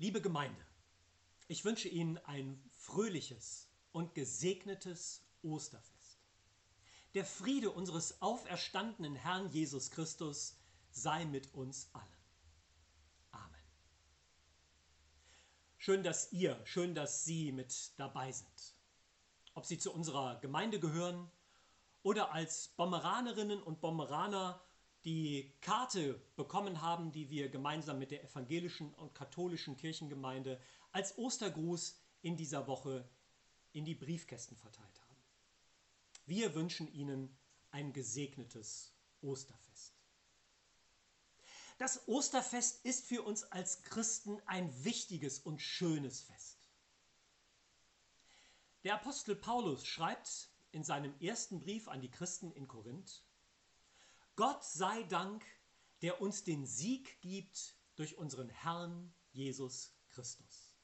Liebe Gemeinde, ich wünsche Ihnen ein fröhliches und gesegnetes Osterfest. Der Friede unseres auferstandenen Herrn Jesus Christus sei mit uns allen. Amen. Schön, dass ihr, schön, dass Sie mit dabei sind. Ob Sie zu unserer Gemeinde gehören oder als Bommeranerinnen und Bommeraner die Karte bekommen haben, die wir gemeinsam mit der evangelischen und katholischen Kirchengemeinde als Ostergruß in dieser Woche in die Briefkästen verteilt haben. Wir wünschen Ihnen ein gesegnetes Osterfest. Das Osterfest ist für uns als Christen ein wichtiges und schönes Fest. Der Apostel Paulus schreibt in seinem ersten Brief an die Christen in Korinth, Gott sei Dank, der uns den Sieg gibt durch unseren Herrn Jesus Christus.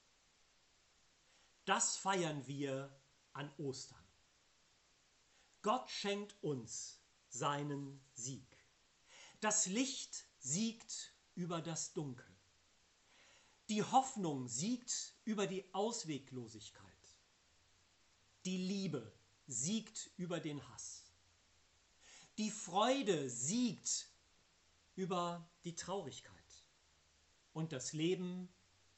Das feiern wir an Ostern. Gott schenkt uns seinen Sieg. Das Licht siegt über das Dunkel. Die Hoffnung siegt über die Ausweglosigkeit. Die Liebe siegt über den Hass. Die Freude siegt über die Traurigkeit und das Leben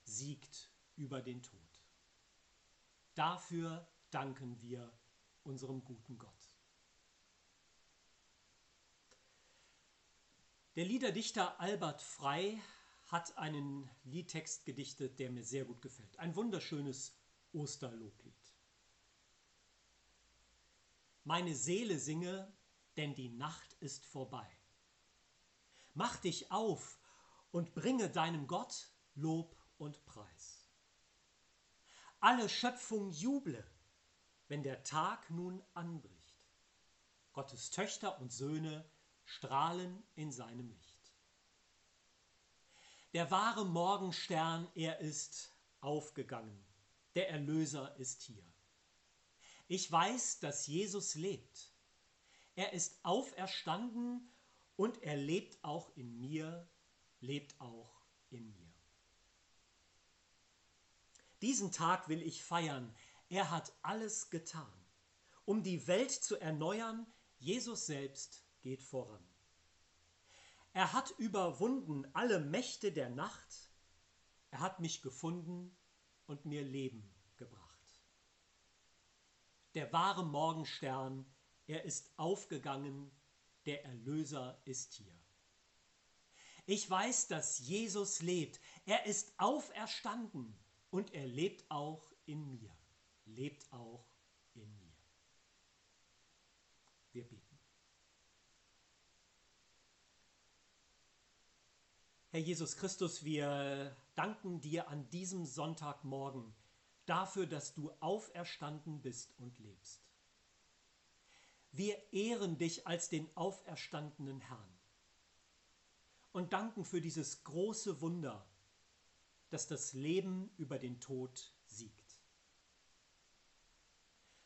siegt über den Tod. Dafür danken wir unserem guten Gott. Der Liederdichter Albert Frei hat einen Liedtext gedichtet, der mir sehr gut gefällt. Ein wunderschönes Osterloblied. Meine Seele singe denn die Nacht ist vorbei. Mach dich auf und bringe deinem Gott Lob und Preis. Alle Schöpfung juble, wenn der Tag nun anbricht. Gottes Töchter und Söhne strahlen in seinem Licht. Der wahre Morgenstern, er ist aufgegangen. Der Erlöser ist hier. Ich weiß, dass Jesus lebt er ist auferstanden und er lebt auch in mir, lebt auch in mir. Diesen Tag will ich feiern. Er hat alles getan. Um die Welt zu erneuern, Jesus selbst geht voran. Er hat überwunden alle Mächte der Nacht. Er hat mich gefunden und mir Leben gebracht. Der wahre Morgenstern er ist aufgegangen, der Erlöser ist hier. Ich weiß, dass Jesus lebt. Er ist auferstanden und er lebt auch in mir. Lebt auch in mir. Wir beten. Herr Jesus Christus, wir danken dir an diesem Sonntagmorgen dafür, dass du auferstanden bist und lebst. Wir ehren dich als den auferstandenen Herrn und danken für dieses große Wunder, dass das Leben über den Tod siegt.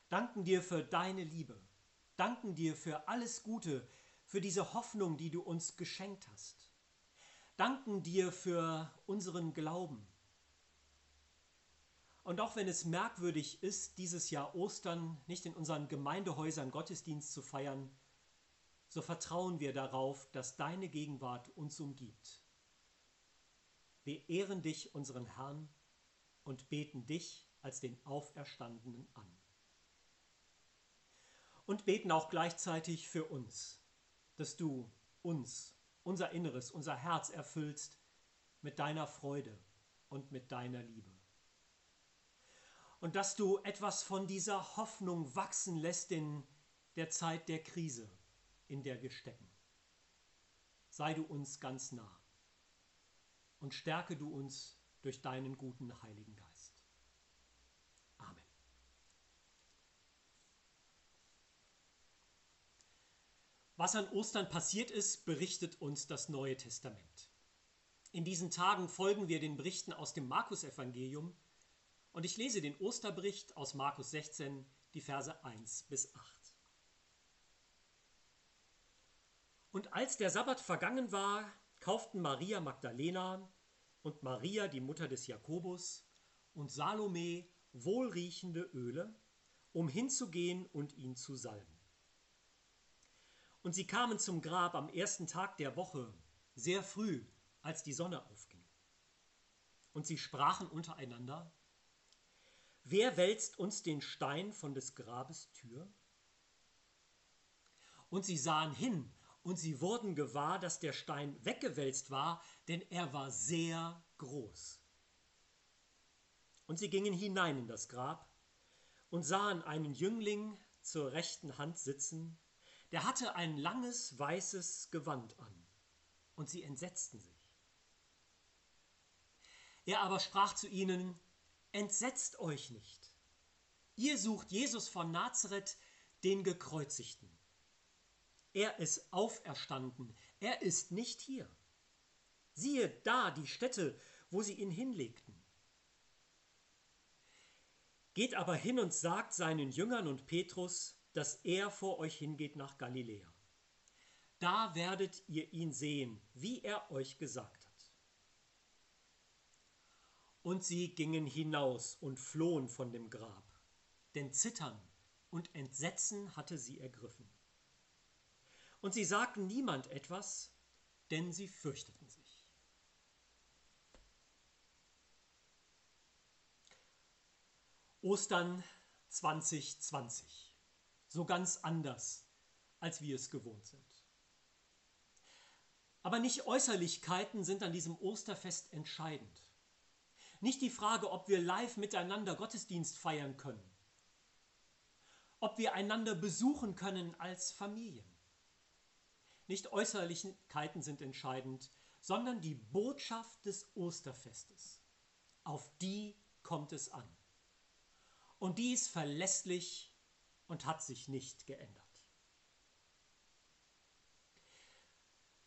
Danken dir für deine Liebe, danken dir für alles Gute, für diese Hoffnung, die du uns geschenkt hast. Danken dir für unseren Glauben, und auch wenn es merkwürdig ist, dieses Jahr Ostern nicht in unseren Gemeindehäusern Gottesdienst zu feiern, so vertrauen wir darauf, dass deine Gegenwart uns umgibt. Wir ehren dich, unseren Herrn, und beten dich als den Auferstandenen an. Und beten auch gleichzeitig für uns, dass du uns, unser Inneres, unser Herz erfüllst mit deiner Freude und mit deiner Liebe und dass du etwas von dieser Hoffnung wachsen lässt in der Zeit der Krise, in der wir stecken. Sei du uns ganz nah und stärke du uns durch deinen guten Heiligen Geist. Amen. Was an Ostern passiert ist, berichtet uns das Neue Testament. In diesen Tagen folgen wir den Berichten aus dem Markus-Evangelium und ich lese den Osterbericht aus Markus 16, die Verse 1 bis 8. Und als der Sabbat vergangen war, kauften Maria Magdalena, und Maria, die Mutter des Jakobus, und Salome wohlriechende Öle, um hinzugehen und ihn zu salben. Und sie kamen zum Grab am ersten Tag der Woche, sehr früh, als die Sonne aufging. Und sie sprachen untereinander, Wer wälzt uns den Stein von des Grabes Tür? Und sie sahen hin, und sie wurden gewahr, dass der Stein weggewälzt war, denn er war sehr groß. Und sie gingen hinein in das Grab und sahen einen Jüngling zur rechten Hand sitzen, der hatte ein langes weißes Gewand an, und sie entsetzten sich. Er aber sprach zu ihnen, Entsetzt euch nicht. Ihr sucht Jesus von Nazareth, den Gekreuzigten. Er ist auferstanden, er ist nicht hier. Siehe da die Stätte, wo sie ihn hinlegten. Geht aber hin und sagt seinen Jüngern und Petrus, dass er vor euch hingeht nach Galiläa. Da werdet ihr ihn sehen, wie er euch gesagt hat. Und sie gingen hinaus und flohen von dem Grab, denn Zittern und Entsetzen hatte sie ergriffen. Und sie sagten niemand etwas, denn sie fürchteten sich. Ostern 2020. So ganz anders, als wir es gewohnt sind. Aber nicht Äußerlichkeiten sind an diesem Osterfest entscheidend. Nicht die Frage, ob wir live miteinander Gottesdienst feiern können. Ob wir einander besuchen können als Familien. Nicht Äußerlichkeiten sind entscheidend, sondern die Botschaft des Osterfestes. Auf die kommt es an. Und die ist verlässlich und hat sich nicht geändert.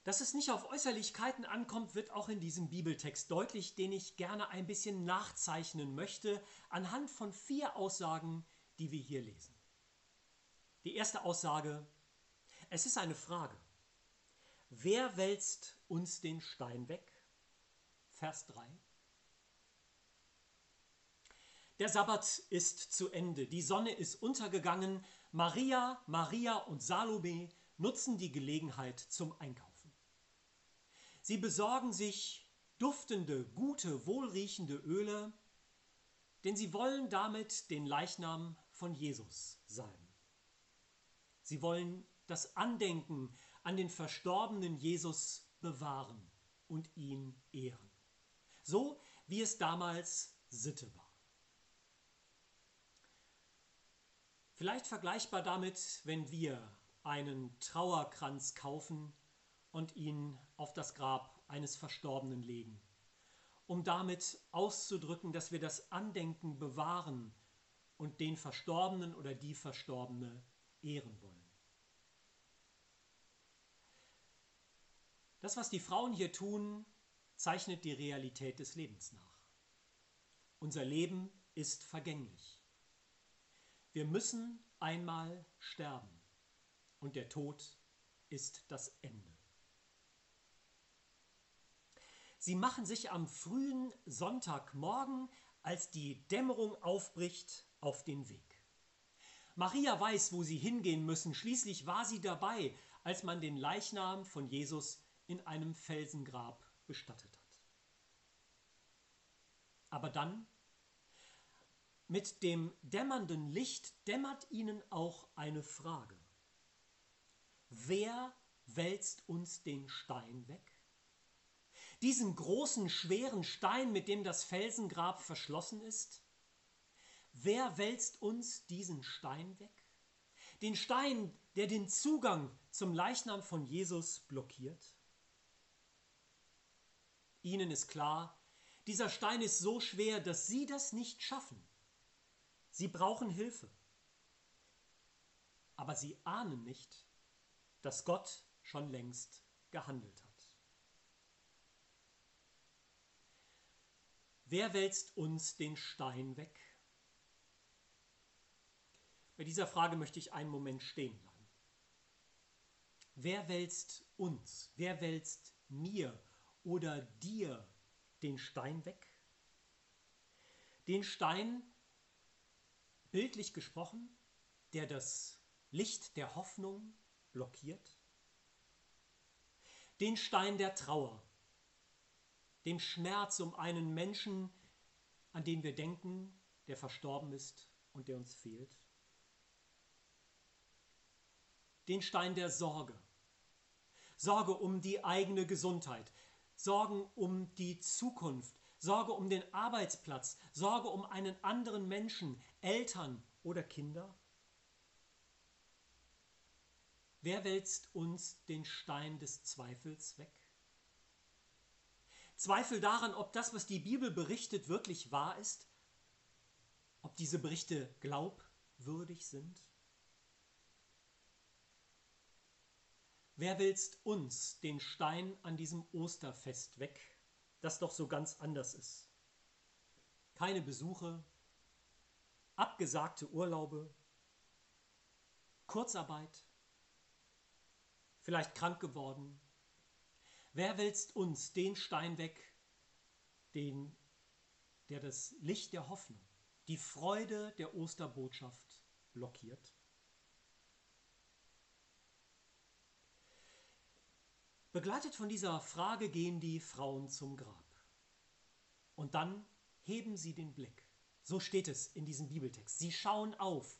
Dass es nicht auf Äußerlichkeiten ankommt, wird auch in diesem Bibeltext deutlich, den ich gerne ein bisschen nachzeichnen möchte, anhand von vier Aussagen, die wir hier lesen. Die erste Aussage, es ist eine Frage. Wer wälzt uns den Stein weg? Vers 3. Der Sabbat ist zu Ende, die Sonne ist untergegangen, Maria, Maria und Salome nutzen die Gelegenheit zum Einkaufen. Sie besorgen sich duftende, gute, wohlriechende Öle, denn sie wollen damit den Leichnam von Jesus salben. Sie wollen das Andenken an den verstorbenen Jesus bewahren und ihn ehren. So wie es damals Sitte war. Vielleicht vergleichbar damit, wenn wir einen Trauerkranz kaufen und ihn auf das Grab eines Verstorbenen legen, um damit auszudrücken, dass wir das Andenken bewahren und den Verstorbenen oder die Verstorbene ehren wollen. Das, was die Frauen hier tun, zeichnet die Realität des Lebens nach. Unser Leben ist vergänglich. Wir müssen einmal sterben und der Tod ist das Ende. Sie machen sich am frühen Sonntagmorgen, als die Dämmerung aufbricht, auf den Weg. Maria weiß, wo sie hingehen müssen. Schließlich war sie dabei, als man den Leichnam von Jesus in einem Felsengrab bestattet hat. Aber dann, mit dem dämmernden Licht, dämmert ihnen auch eine Frage. Wer wälzt uns den Stein weg? Diesen großen, schweren Stein, mit dem das Felsengrab verschlossen ist? Wer wälzt uns diesen Stein weg? Den Stein, der den Zugang zum Leichnam von Jesus blockiert? Ihnen ist klar, dieser Stein ist so schwer, dass Sie das nicht schaffen. Sie brauchen Hilfe. Aber Sie ahnen nicht, dass Gott schon längst gehandelt hat. Wer wälzt uns den Stein weg? Bei dieser Frage möchte ich einen Moment stehen bleiben. Wer wälzt uns, wer wälzt mir oder dir den Stein weg. Den Stein, bildlich gesprochen, der das Licht der Hoffnung blockiert. Den Stein der Trauer, dem Schmerz um einen Menschen, an den wir denken, der verstorben ist und der uns fehlt. Den Stein der Sorge, Sorge um die eigene Gesundheit, Sorgen um die Zukunft, Sorge um den Arbeitsplatz, Sorge um einen anderen Menschen, Eltern oder Kinder? Wer wälzt uns den Stein des Zweifels weg? Zweifel daran, ob das, was die Bibel berichtet, wirklich wahr ist? Ob diese Berichte glaubwürdig sind? Wer willst uns den Stein an diesem Osterfest weg, das doch so ganz anders ist? Keine Besuche, abgesagte Urlaube, Kurzarbeit, vielleicht krank geworden. Wer willst uns den Stein weg, den, der das Licht der Hoffnung, die Freude der Osterbotschaft blockiert? Begleitet von dieser Frage gehen die Frauen zum Grab. Und dann heben sie den Blick. So steht es in diesem Bibeltext. Sie schauen auf.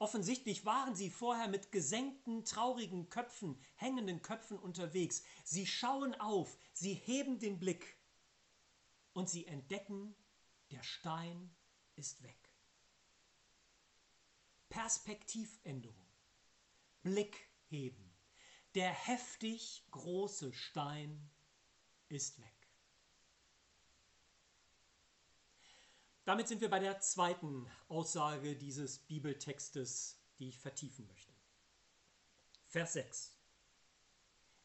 Offensichtlich waren sie vorher mit gesenkten, traurigen Köpfen, hängenden Köpfen unterwegs. Sie schauen auf, sie heben den Blick und sie entdecken, der Stein ist weg. Perspektivänderung. Blick heben. Der heftig große Stein ist weg. Damit sind wir bei der zweiten Aussage dieses Bibeltextes, die ich vertiefen möchte. Vers 6.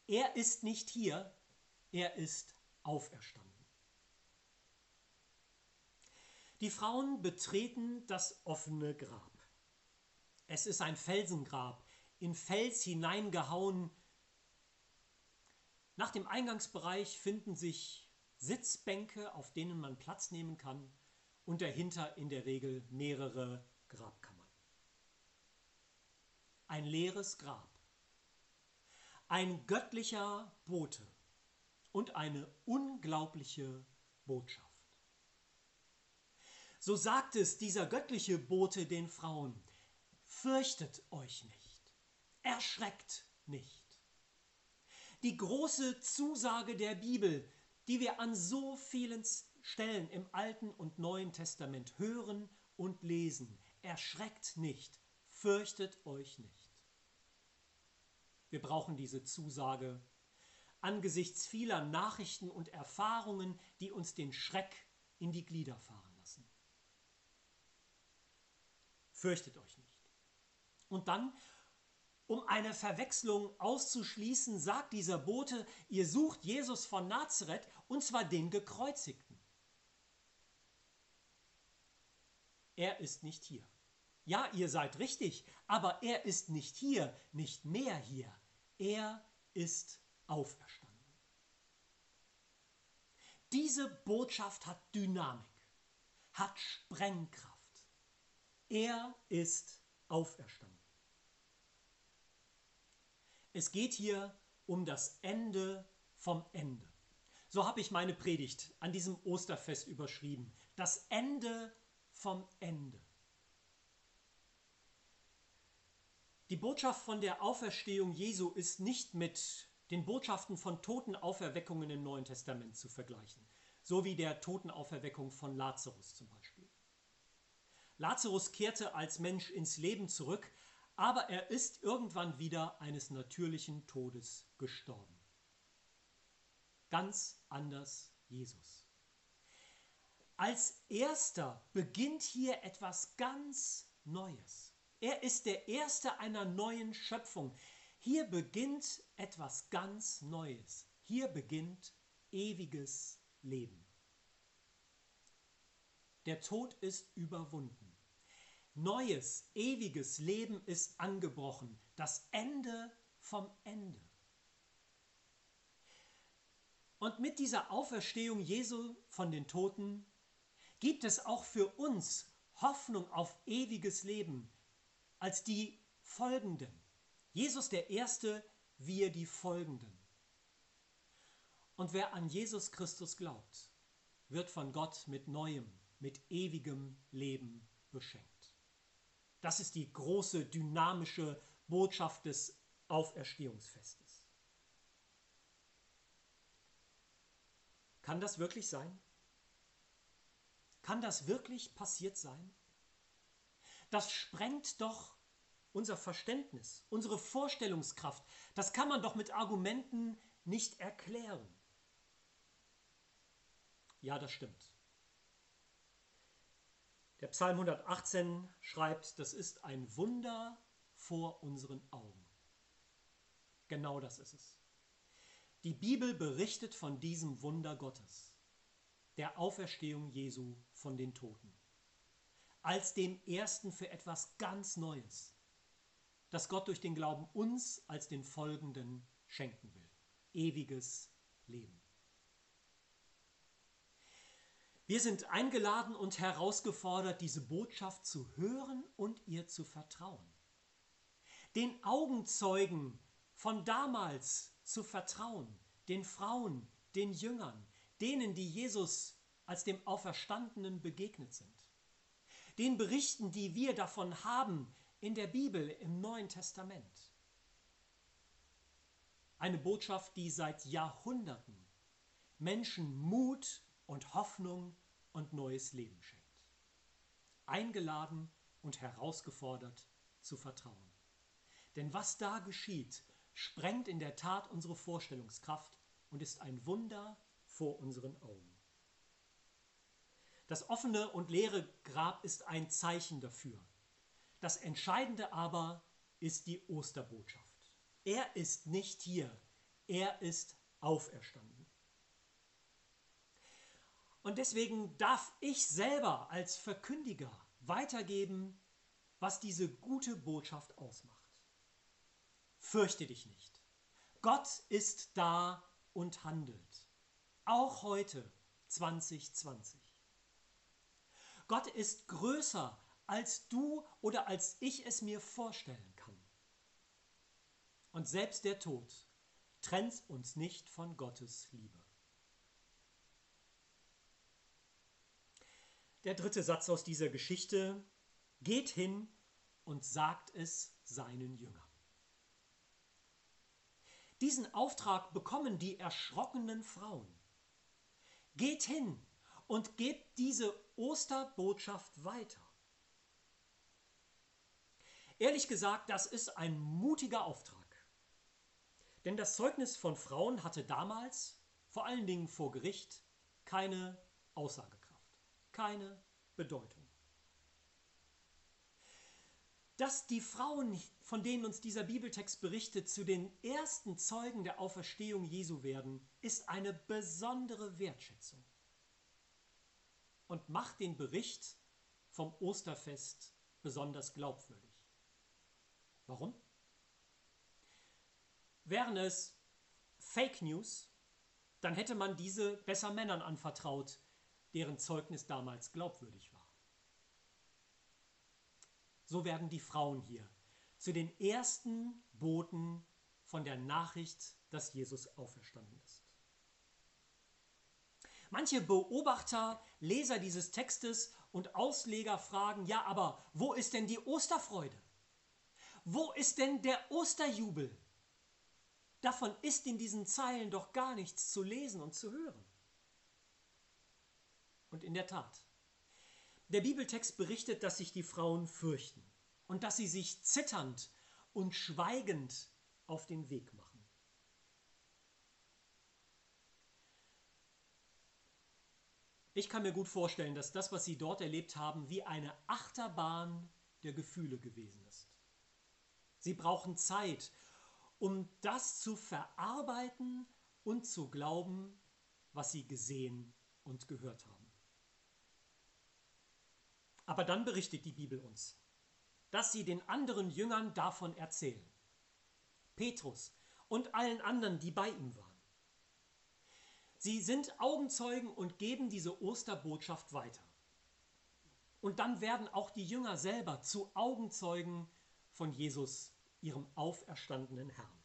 Er ist nicht hier, er ist auferstanden. Die Frauen betreten das offene Grab. Es ist ein Felsengrab, in Fels hineingehauen. Nach dem Eingangsbereich finden sich Sitzbänke, auf denen man Platz nehmen kann und dahinter in der Regel mehrere Grabkammern. Ein leeres Grab, ein göttlicher Bote und eine unglaubliche Botschaft. So sagt es dieser göttliche Bote den Frauen, fürchtet euch nicht erschreckt nicht. Die große Zusage der Bibel, die wir an so vielen Stellen im Alten und Neuen Testament hören und lesen, erschreckt nicht, fürchtet euch nicht. Wir brauchen diese Zusage angesichts vieler Nachrichten und Erfahrungen, die uns den Schreck in die Glieder fahren lassen. Fürchtet euch nicht. Und dann um eine Verwechslung auszuschließen, sagt dieser Bote, ihr sucht Jesus von Nazareth, und zwar den gekreuzigten. Er ist nicht hier. Ja, ihr seid richtig, aber er ist nicht hier, nicht mehr hier. Er ist auferstanden. Diese Botschaft hat Dynamik, hat Sprengkraft. Er ist auferstanden. Es geht hier um das Ende vom Ende. So habe ich meine Predigt an diesem Osterfest überschrieben. Das Ende vom Ende. Die Botschaft von der Auferstehung Jesu ist nicht mit den Botschaften von Totenauferweckungen im Neuen Testament zu vergleichen, so wie der Totenauferweckung von Lazarus zum Beispiel. Lazarus kehrte als Mensch ins Leben zurück, aber er ist irgendwann wieder eines natürlichen Todes gestorben. Ganz anders Jesus. Als erster beginnt hier etwas ganz Neues. Er ist der Erste einer neuen Schöpfung. Hier beginnt etwas ganz Neues. Hier beginnt ewiges Leben. Der Tod ist überwunden. Neues, ewiges Leben ist angebrochen. Das Ende vom Ende. Und mit dieser Auferstehung Jesu von den Toten gibt es auch für uns Hoffnung auf ewiges Leben als die folgenden. Jesus der Erste, wir die folgenden. Und wer an Jesus Christus glaubt, wird von Gott mit neuem, mit ewigem Leben beschenkt. Das ist die große, dynamische Botschaft des Auferstehungsfestes. Kann das wirklich sein? Kann das wirklich passiert sein? Das sprengt doch unser Verständnis, unsere Vorstellungskraft. Das kann man doch mit Argumenten nicht erklären. Ja, das stimmt. Der Psalm 118 schreibt, das ist ein Wunder vor unseren Augen. Genau das ist es. Die Bibel berichtet von diesem Wunder Gottes, der Auferstehung Jesu von den Toten, als dem Ersten für etwas ganz Neues, das Gott durch den Glauben uns als den Folgenden schenken will. Ewiges Leben. Wir sind eingeladen und herausgefordert, diese Botschaft zu hören und ihr zu vertrauen. Den Augenzeugen von damals zu vertrauen, den Frauen, den Jüngern, denen, die Jesus als dem Auferstandenen begegnet sind. Den Berichten, die wir davon haben in der Bibel im Neuen Testament. Eine Botschaft, die seit Jahrhunderten Menschen Mut und Hoffnung und neues Leben schenkt. Eingeladen und herausgefordert zu vertrauen. Denn was da geschieht, sprengt in der Tat unsere Vorstellungskraft und ist ein Wunder vor unseren Augen. Das offene und leere Grab ist ein Zeichen dafür. Das Entscheidende aber ist die Osterbotschaft. Er ist nicht hier, er ist auferstanden. Und deswegen darf ich selber als Verkündiger weitergeben, was diese gute Botschaft ausmacht. Fürchte dich nicht. Gott ist da und handelt. Auch heute 2020. Gott ist größer, als du oder als ich es mir vorstellen kann. Und selbst der Tod trennt uns nicht von Gottes Liebe. Der dritte Satz aus dieser Geschichte, geht hin und sagt es seinen Jüngern. Diesen Auftrag bekommen die erschrockenen Frauen. Geht hin und gebt diese Osterbotschaft weiter. Ehrlich gesagt, das ist ein mutiger Auftrag. Denn das Zeugnis von Frauen hatte damals, vor allen Dingen vor Gericht, keine Aussagekraft, keine Bedeutung dass die Frauen, von denen uns dieser Bibeltext berichtet, zu den ersten Zeugen der Auferstehung Jesu werden, ist eine besondere Wertschätzung und macht den Bericht vom Osterfest besonders glaubwürdig. Warum? Wären es Fake News, dann hätte man diese besser Männern anvertraut, deren Zeugnis damals glaubwürdig war. So werden die Frauen hier zu den ersten Boten von der Nachricht, dass Jesus auferstanden ist. Manche Beobachter, Leser dieses Textes und Ausleger fragen, ja, aber wo ist denn die Osterfreude? Wo ist denn der Osterjubel? Davon ist in diesen Zeilen doch gar nichts zu lesen und zu hören. Und in der Tat, der Bibeltext berichtet, dass sich die Frauen fürchten und dass sie sich zitternd und schweigend auf den Weg machen. Ich kann mir gut vorstellen, dass das, was sie dort erlebt haben, wie eine Achterbahn der Gefühle gewesen ist. Sie brauchen Zeit, um das zu verarbeiten und zu glauben, was sie gesehen und gehört haben. Aber dann berichtet die Bibel uns, dass sie den anderen Jüngern davon erzählen. Petrus und allen anderen, die bei ihm waren. Sie sind Augenzeugen und geben diese Osterbotschaft weiter. Und dann werden auch die Jünger selber zu Augenzeugen von Jesus, ihrem auferstandenen Herrn.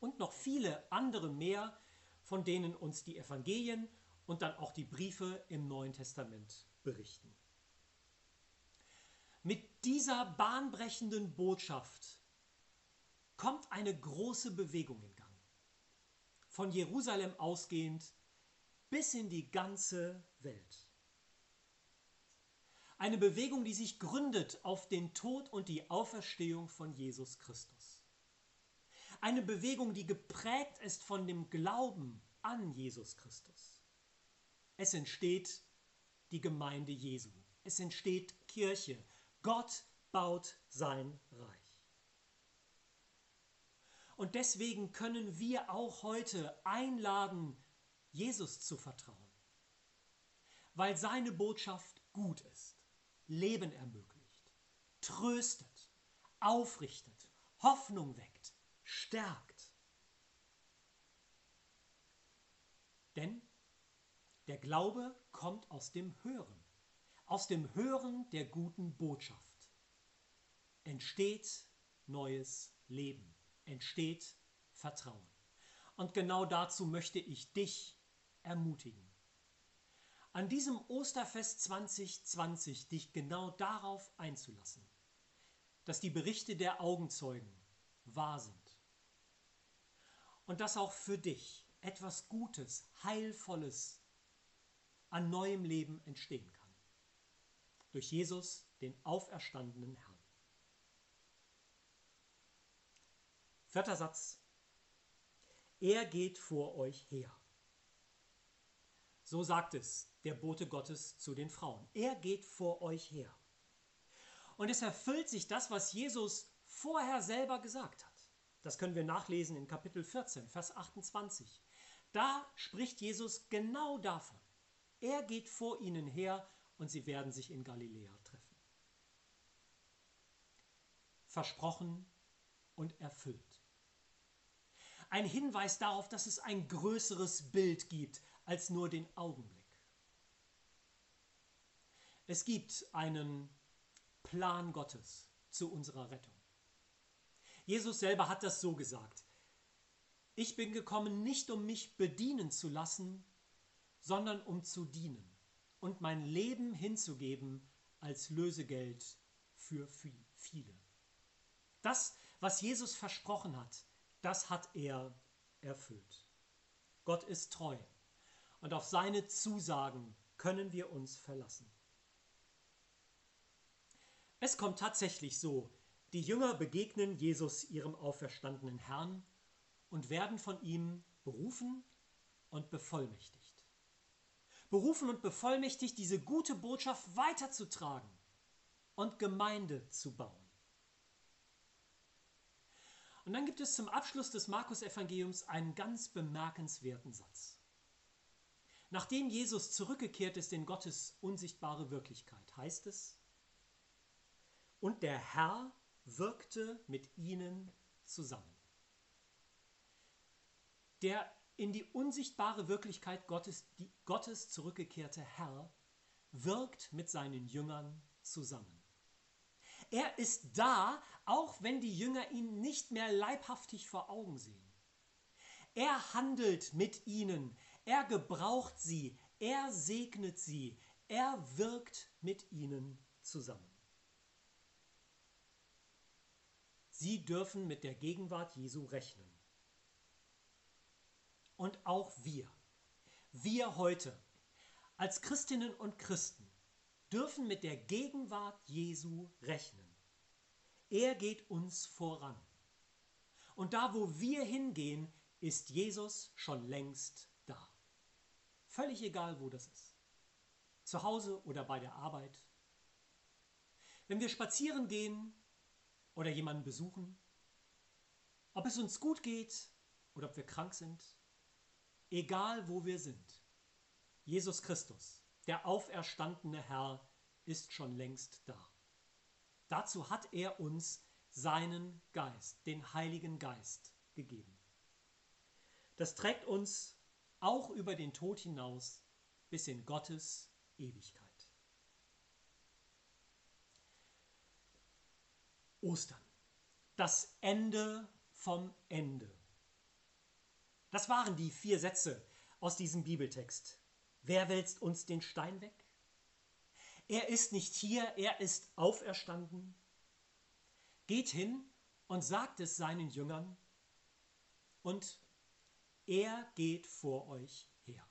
Und noch viele andere mehr, von denen uns die Evangelien und dann auch die Briefe im Neuen Testament berichten. Mit dieser bahnbrechenden Botschaft kommt eine große Bewegung in Gang. Von Jerusalem ausgehend bis in die ganze Welt. Eine Bewegung, die sich gründet auf den Tod und die Auferstehung von Jesus Christus. Eine Bewegung, die geprägt ist von dem Glauben an Jesus Christus. Es entsteht die Gemeinde Jesu. Es entsteht Kirche. Gott baut sein Reich. Und deswegen können wir auch heute einladen, Jesus zu vertrauen, weil seine Botschaft gut ist. Leben ermöglicht, tröstet, aufrichtet, Hoffnung weckt, stärkt. Denn der Glaube kommt aus dem Hören, aus dem Hören der guten Botschaft. Entsteht neues Leben, entsteht Vertrauen. Und genau dazu möchte ich dich ermutigen an diesem Osterfest 2020 dich genau darauf einzulassen, dass die Berichte der Augenzeugen wahr sind und dass auch für dich etwas Gutes, Heilvolles an neuem Leben entstehen kann. Durch Jesus, den auferstandenen Herrn. Vierter Satz. Er geht vor euch her. So sagt es der Bote Gottes zu den Frauen. Er geht vor euch her. Und es erfüllt sich das, was Jesus vorher selber gesagt hat. Das können wir nachlesen in Kapitel 14, Vers 28. Da spricht Jesus genau davon. Er geht vor ihnen her und sie werden sich in Galiläa treffen. Versprochen und erfüllt. Ein Hinweis darauf, dass es ein größeres Bild gibt als nur den Augenblick. Es gibt einen Plan Gottes zu unserer Rettung. Jesus selber hat das so gesagt. Ich bin gekommen, nicht um mich bedienen zu lassen, sondern um zu dienen und mein Leben hinzugeben als Lösegeld für viele. Das, was Jesus versprochen hat, das hat er erfüllt. Gott ist treu und auf seine Zusagen können wir uns verlassen. Es kommt tatsächlich so, die Jünger begegnen Jesus ihrem auferstandenen Herrn und werden von ihm berufen und bevollmächtigt. Berufen und bevollmächtigt, diese gute Botschaft weiterzutragen und Gemeinde zu bauen. Und dann gibt es zum Abschluss des Markus-Evangeliums einen ganz bemerkenswerten Satz. Nachdem Jesus zurückgekehrt ist in Gottes unsichtbare Wirklichkeit, heißt es, und der Herr wirkte mit ihnen zusammen. Der in die unsichtbare Wirklichkeit Gottes, Gottes zurückgekehrte Herr wirkt mit seinen Jüngern zusammen. Er ist da, auch wenn die Jünger ihn nicht mehr leibhaftig vor Augen sehen. Er handelt mit ihnen, er gebraucht sie, er segnet sie, er wirkt mit ihnen zusammen. Sie dürfen mit der Gegenwart Jesu rechnen. Und auch wir, wir heute, als Christinnen und Christen, dürfen mit der Gegenwart Jesu rechnen. Er geht uns voran. Und da, wo wir hingehen, ist Jesus schon längst da. Völlig egal, wo das ist. Zu Hause oder bei der Arbeit. Wenn wir spazieren gehen, oder jemanden besuchen, ob es uns gut geht oder ob wir krank sind, egal wo wir sind. Jesus Christus, der auferstandene Herr, ist schon längst da. Dazu hat er uns seinen Geist, den Heiligen Geist, gegeben. Das trägt uns auch über den Tod hinaus bis in Gottes Ewigkeit. Ostern. Das Ende vom Ende. Das waren die vier Sätze aus diesem Bibeltext. Wer wälzt uns den Stein weg? Er ist nicht hier, er ist auferstanden. Geht hin und sagt es seinen Jüngern und er geht vor euch her.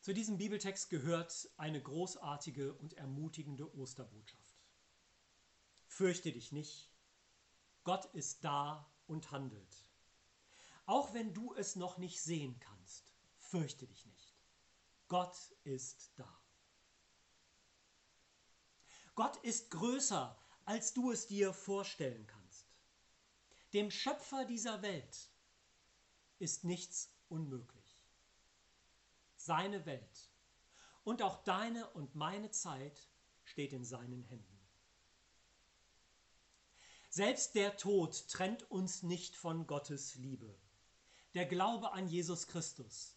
Zu diesem Bibeltext gehört eine großartige und ermutigende Osterbotschaft. Fürchte dich nicht, Gott ist da und handelt. Auch wenn du es noch nicht sehen kannst, fürchte dich nicht. Gott ist da. Gott ist größer, als du es dir vorstellen kannst. Dem Schöpfer dieser Welt ist nichts unmöglich seine Welt. Und auch deine und meine Zeit steht in seinen Händen. Selbst der Tod trennt uns nicht von Gottes Liebe. Der Glaube an Jesus Christus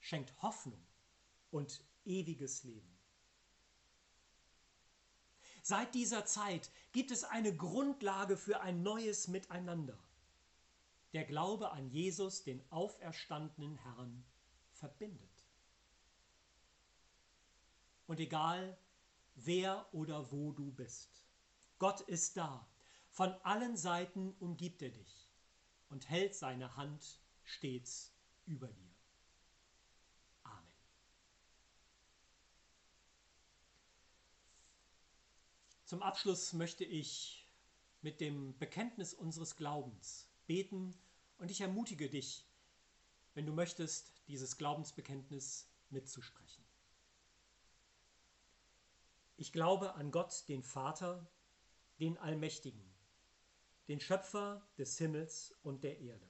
schenkt Hoffnung und ewiges Leben. Seit dieser Zeit gibt es eine Grundlage für ein neues Miteinander. Der Glaube an Jesus, den auferstandenen Herrn, verbindet. Und egal, wer oder wo du bist, Gott ist da. Von allen Seiten umgibt er dich und hält seine Hand stets über dir. Amen. Zum Abschluss möchte ich mit dem Bekenntnis unseres Glaubens beten und ich ermutige dich, wenn du möchtest, dieses Glaubensbekenntnis mitzusprechen. Ich glaube an Gott, den Vater, den Allmächtigen, den Schöpfer des Himmels und der Erde.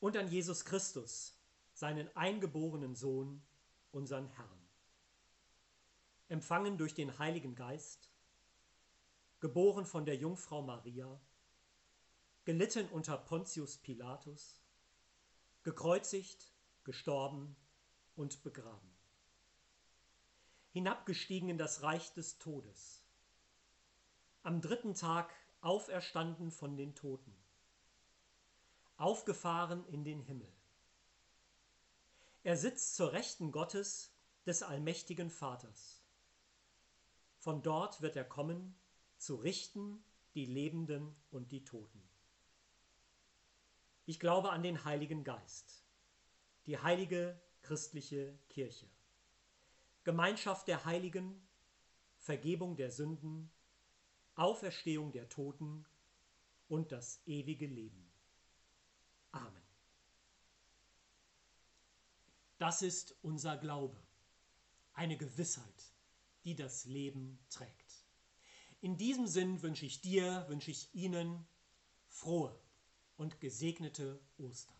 Und an Jesus Christus, seinen eingeborenen Sohn, unseren Herrn. Empfangen durch den Heiligen Geist, geboren von der Jungfrau Maria, gelitten unter Pontius Pilatus, gekreuzigt, gestorben und begraben. Hinabgestiegen in das Reich des Todes, am dritten Tag auferstanden von den Toten, aufgefahren in den Himmel. Er sitzt zur Rechten Gottes des allmächtigen Vaters. Von dort wird er kommen, zu richten die Lebenden und die Toten. Ich glaube an den Heiligen Geist, die heilige christliche Kirche Gemeinschaft der Heiligen, Vergebung der Sünden, Auferstehung der Toten und das ewige Leben. Amen. Das ist unser Glaube, eine Gewissheit, die das Leben trägt. In diesem Sinn wünsche ich dir, wünsche ich Ihnen frohe und gesegnete Ostern.